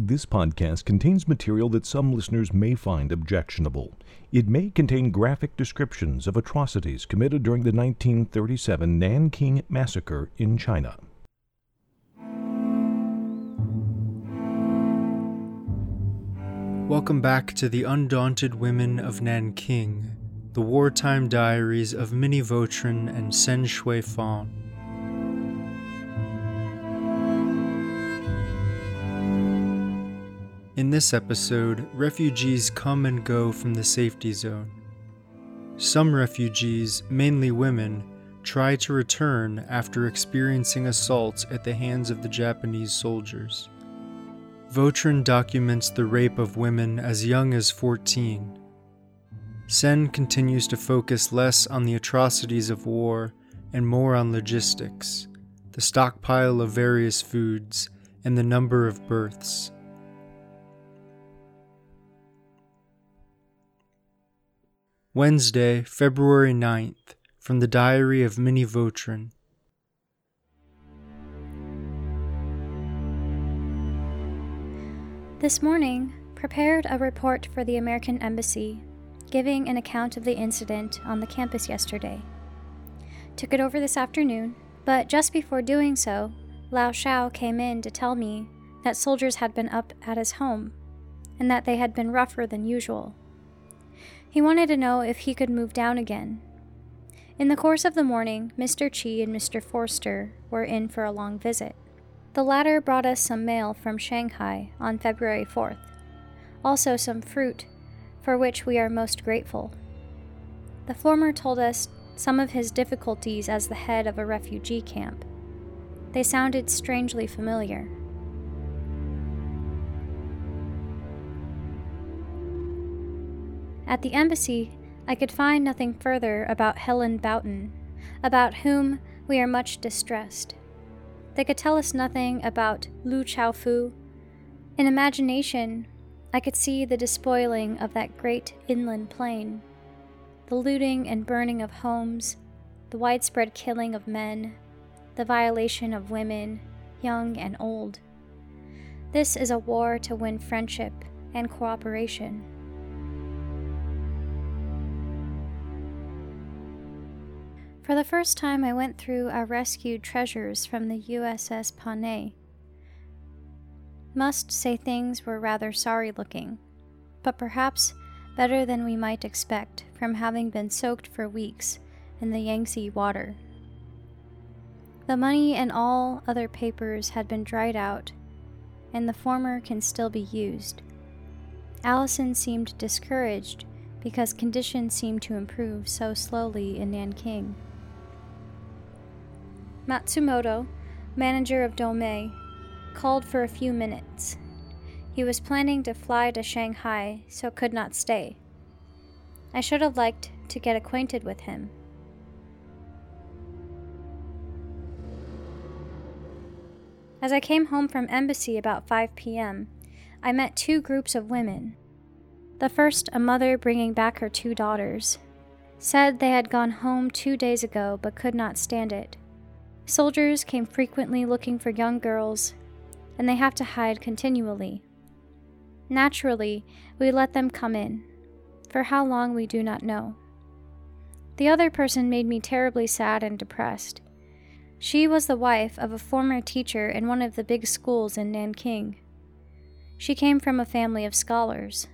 This podcast contains material that some listeners may find objectionable. It may contain graphic descriptions of atrocities committed during the 1937 Nanking Massacre in China. Welcome back to the Undaunted Women of Nanking, the wartime diaries of Minnie Vautrin and Sen Shui Fang. In this episode, refugees come and go from the safety zone. Some refugees, mainly women, try to return after experiencing assaults at the hands of the Japanese soldiers. Vautrin documents the rape of women as young as 14. Sen continues to focus less on the atrocities of war and more on logistics, the stockpile of various foods, and the number of births. Wednesday, February 9th, from the Diary of Minnie Vautrin. This morning, prepared a report for the American Embassy, giving an account of the incident on the campus yesterday. Took it over this afternoon, but just before doing so, Lao Shao came in to tell me that soldiers had been up at his home and that they had been rougher than usual. He wanted to know if he could move down again. In the course of the morning, Mr. Chi and Mr. Forster were in for a long visit. The latter brought us some mail from Shanghai on February 4th, also some fruit, for which we are most grateful. The former told us some of his difficulties as the head of a refugee camp. They sounded strangely familiar. At the embassy, I could find nothing further about Helen Boughton, about whom we are much distressed. They could tell us nothing about Lu Chaofu. In imagination, I could see the despoiling of that great inland plain, the looting and burning of homes, the widespread killing of men, the violation of women, young and old. This is a war to win friendship and cooperation. For the first time, I went through our rescued treasures from the USS Panay. Must say things were rather sorry looking, but perhaps better than we might expect from having been soaked for weeks in the Yangtze water. The money and all other papers had been dried out, and the former can still be used. Allison seemed discouraged because conditions seemed to improve so slowly in Nanking. Matsumoto, manager of Domei, called for a few minutes. He was planning to fly to Shanghai, so could not stay. I should have liked to get acquainted with him. As I came home from embassy about 5 p.m., I met two groups of women. The first, a mother bringing back her two daughters, said they had gone home two days ago but could not stand it. Soldiers came frequently looking for young girls, and they have to hide continually. Naturally, we let them come in. For how long we do not know. The other person made me terribly sad and depressed. She was the wife of a former teacher in one of the big schools in Nanking. She came from a family of scholars.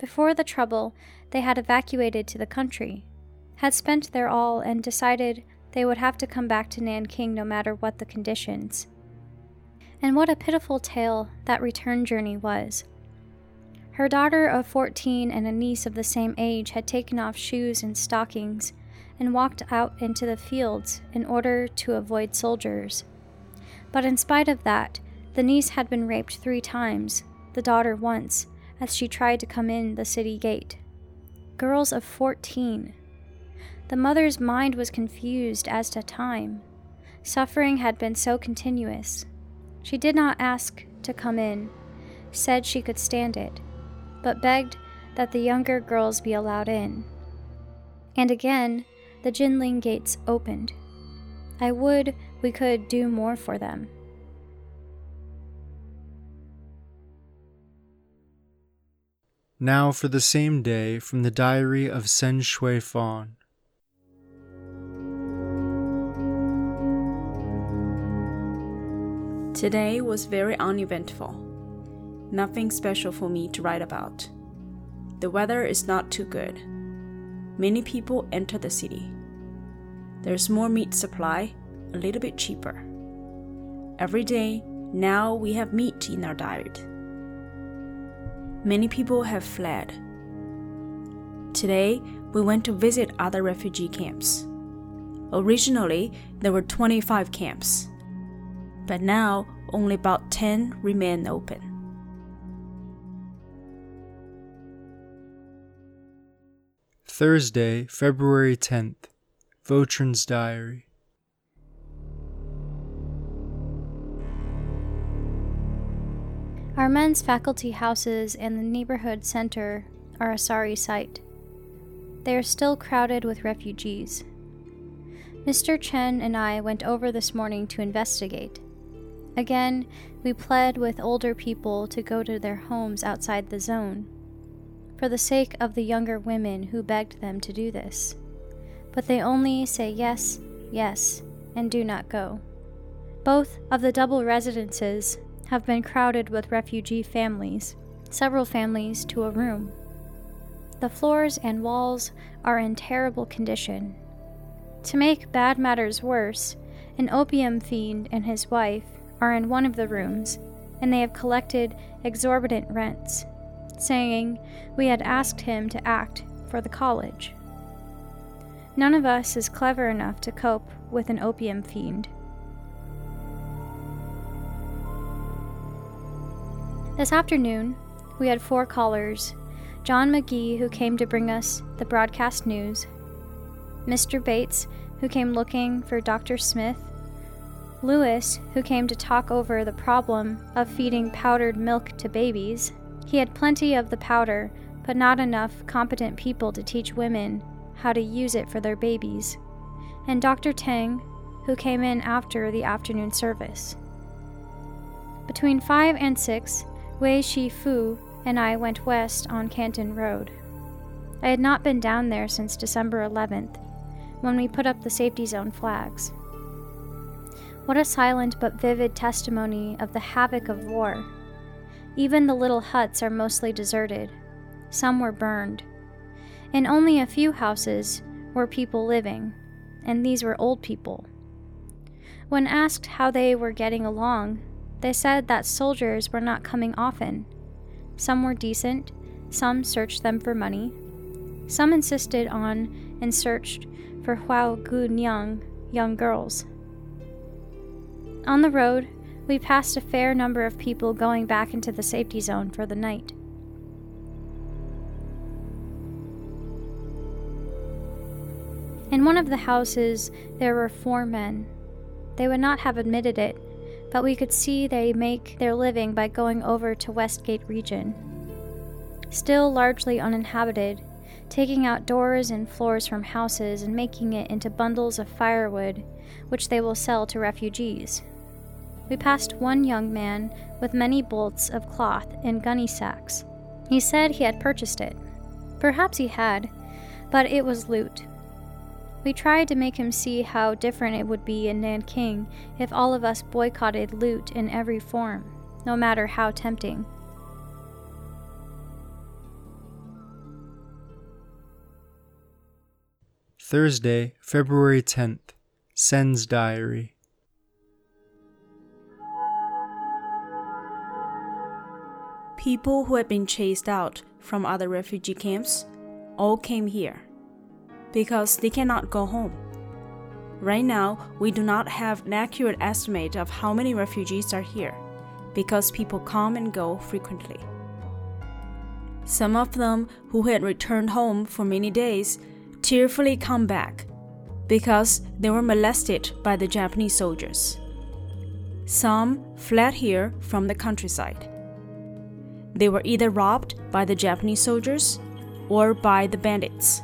Before the trouble, they had evacuated to the country, had spent their all, and decided they would have to come back to Nanking no matter what the conditions. And what a pitiful tale that return journey was. Her daughter of 14 and a niece of the same age had taken off shoes and stockings and walked out into the fields in order to avoid soldiers. But in spite of that, the niece had been raped three times, the daughter once, as she tried to come in the city gate. Girls of 14. The mother's mind was confused as to time. Suffering had been so continuous. She did not ask to come in, said she could stand it, but begged that the younger girls be allowed in. And again, the Jinling gates opened. I would we could do more for them. Now for the same day from the diary of Sen Shui Fang. Today was very uneventful. Nothing special for me to write about. The weather is not too good. Many people enter the city. There's more meat supply, a little bit cheaper. Every day, now we have meat in our diet. Many people have fled. Today, we went to visit other refugee camps. Originally, there were 25 camps, but now only about 10 remain open. Thursday, February 10th. Vautrin's Diary. Our men's faculty houses and the neighborhood center are a sorry sight. They are still crowded with refugees. Mr. Chen and I went over this morning to investigate. Again, we pled with older people to go to their homes outside the zone, for the sake of the younger women who begged them to do this. But they only say yes, yes, and do not go. Both of the double residences have been crowded with refugee families, several families to a room. The floors and walls are in terrible condition. To make bad matters worse, an opium fiend and his wife are in one of the rooms, and they have collected exorbitant rents, saying we had asked him to act for the college. None of us is clever enough to cope with an opium fiend. This afternoon, we had four callers John Magee, who came to bring us the broadcast news, Mr. Bates, who came looking for Dr. Smith, Lewis, who came to talk over the problem of feeding powdered milk to babies. He had plenty of the powder, but not enough competent people to teach women how to use it for their babies, and Dr. Tang, who came in after the afternoon service. Between 5 and 6, Wei Shi Fu and I went west on Canton Road. I had not been down there since December 11th, when we put up the safety zone flags. What a silent but vivid testimony of the havoc of war. Even the little huts are mostly deserted. Some were burned. In only a few houses were people living, and these were old people. When asked how they were getting along, they said that soldiers were not coming often. Some were decent, some searched them for money. Some insisted on and searched for Huao Gunyang young girls. On the road, we passed a fair number of people going back into the safety zone for the night. In one of the houses, there were four men. They would not have admitted it, but we could see they make their living by going over to Westgate region. Still largely uninhabited, taking out doors and floors from houses and making it into bundles of firewood, which they will sell to refugees. We passed one young man with many bolts of cloth in gunny sacks. He said he had purchased it. Perhaps he had, but it was loot. We tried to make him see how different it would be in Nanking if all of us boycotted loot in every form, no matter how tempting. Thursday, February 10th. Sen's Diary. People who had been chased out from other refugee camps all came here because they cannot go home. Right now, we do not have an accurate estimate of how many refugees are here because people come and go frequently. Some of them who had returned home for many days tearfully come back because they were molested by the Japanese soldiers. Some fled here from the countryside. They were either robbed by the Japanese soldiers or by the bandits.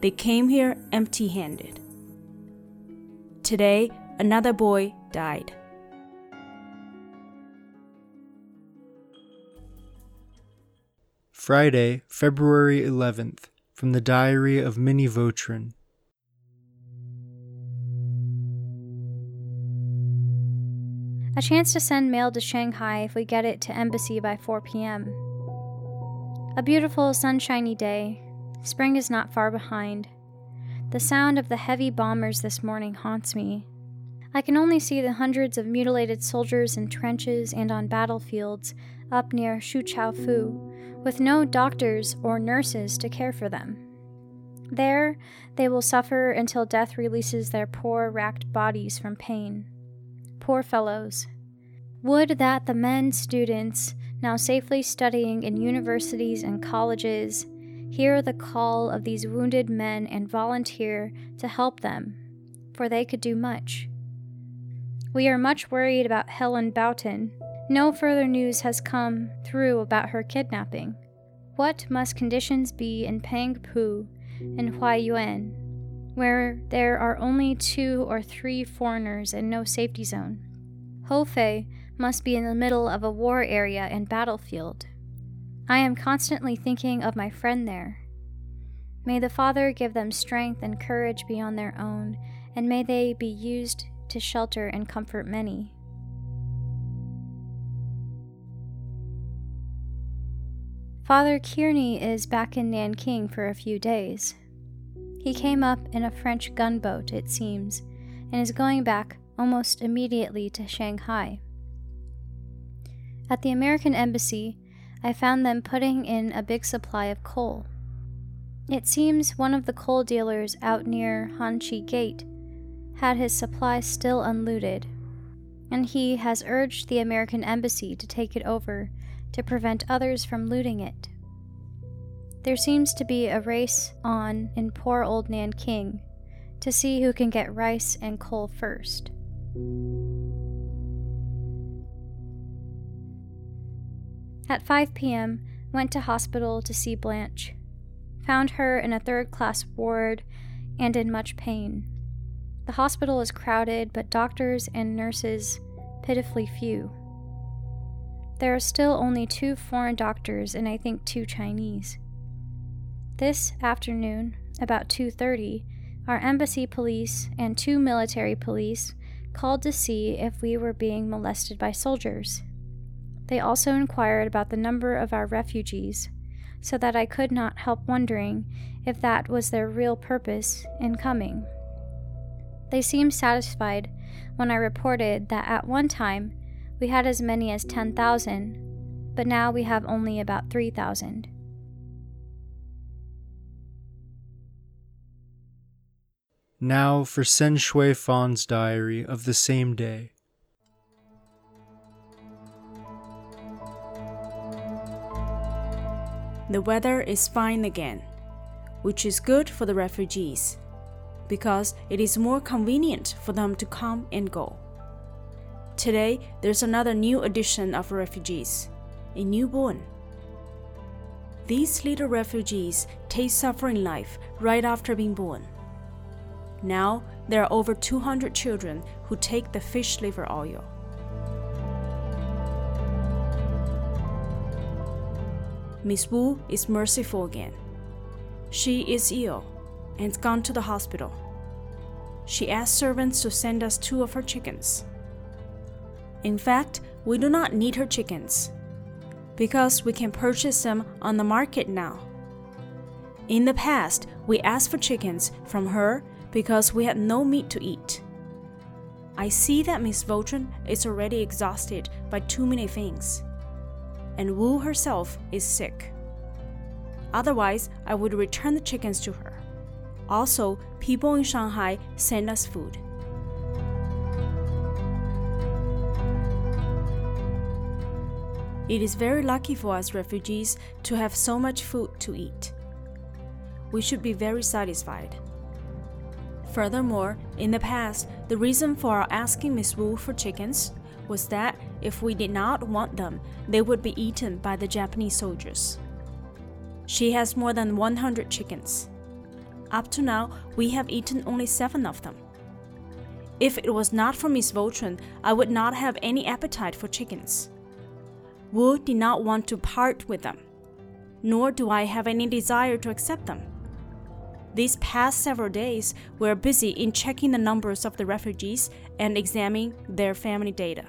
They came here empty handed. Today, another boy died. Friday, February 11th, from the Diary of Minnie Vautrin. A chance to send mail to Shanghai if we get it to embassy by 4 p.m. A beautiful, sunshiny day. Spring is not far behind. The sound of the heavy bombers this morning haunts me. I can only see the hundreds of mutilated soldiers in trenches and on battlefields up near Shuqiaofu, with no doctors or nurses to care for them. There, they will suffer until death releases their poor, racked bodies from pain. Poor fellows. Would that the men students, now safely studying in universities and colleges, hear the call of these wounded men and volunteer to help them, for they could do much. We are much worried about Helen Boughton. No further news has come through about her kidnapping. What must conditions be in Pangpu and Huaiyuan? Where there are only two or three foreigners and no safety zone. Hefei must be in the middle of a war area and battlefield. I am constantly thinking of my friend there. May the Father give them strength and courage beyond their own, and may they be used to shelter and comfort many. Father Kearney is back in Nanking for a few days. He came up in a French gunboat, it seems, and is going back almost immediately to Shanghai. At the American Embassy, I found them putting in a big supply of coal. It seems one of the coal dealers out near Hanqi Gate had his supply still unlooted, and he has urged the American Embassy to take it over to prevent others from looting it. There seems to be a race on in poor old Nanking to see who can get rice and coal first. At 5 p.m., went to hospital to see Blanche. Found her in a third class ward and in much pain. The hospital is crowded, but doctors and nurses pitifully few. There are still only two foreign doctors and I think two Chinese. This afternoon, about 2:30, our embassy police and two military police called to see if we were being molested by soldiers. They also inquired about the number of our refugees, so that I could not help wondering if that was their real purpose in coming. They seemed satisfied when I reported that at one time we had as many as 10,000, but now we have only about 3,000. Now for Sen Shui Fang's diary of the same day. The weather is fine again, which is good for the refugees because it is more convenient for them to come and go. Today, there's another new addition of refugees, a newborn. These little refugees taste suffering life right after being born. Now, there are over 200 children who take the fish liver oil. Miss Wu is merciful again. She is ill and gone to the hospital. She asked servants to send us two of her chickens. In fact, we do not need her chickens because we can purchase them on the market now. In the past, we asked for chickens from her because we had no meat to eat. I see that Miss Vautrin is already exhausted by too many things, and Wu herself is sick. Otherwise, I would return the chickens to her. Also, people in Shanghai send us food. It is very lucky for us refugees to have so much food to eat. We should be very satisfied. Furthermore, in the past, the reason for asking Miss Wu for chickens was that if we did not want them, they would be eaten by the Japanese soldiers. She has more than 100 chickens. Up to now, we have eaten only seven of them. If it was not for Miss Vautrin, I would not have any appetite for chickens. Wu did not want to part with them. nor do I have any desire to accept them. These past several days, we're busy in checking the numbers of the refugees and examining their family data.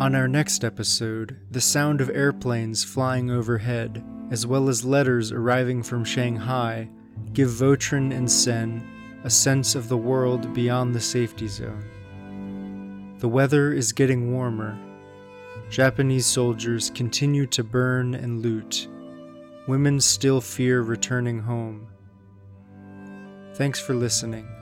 On our next episode, the sound of airplanes flying overhead, as well as letters arriving from Shanghai, give Vautrin and Sen a sense of the world beyond the safety zone. The weather is getting warmer. Japanese soldiers continue to burn and loot. Women still fear returning home. Thanks for listening.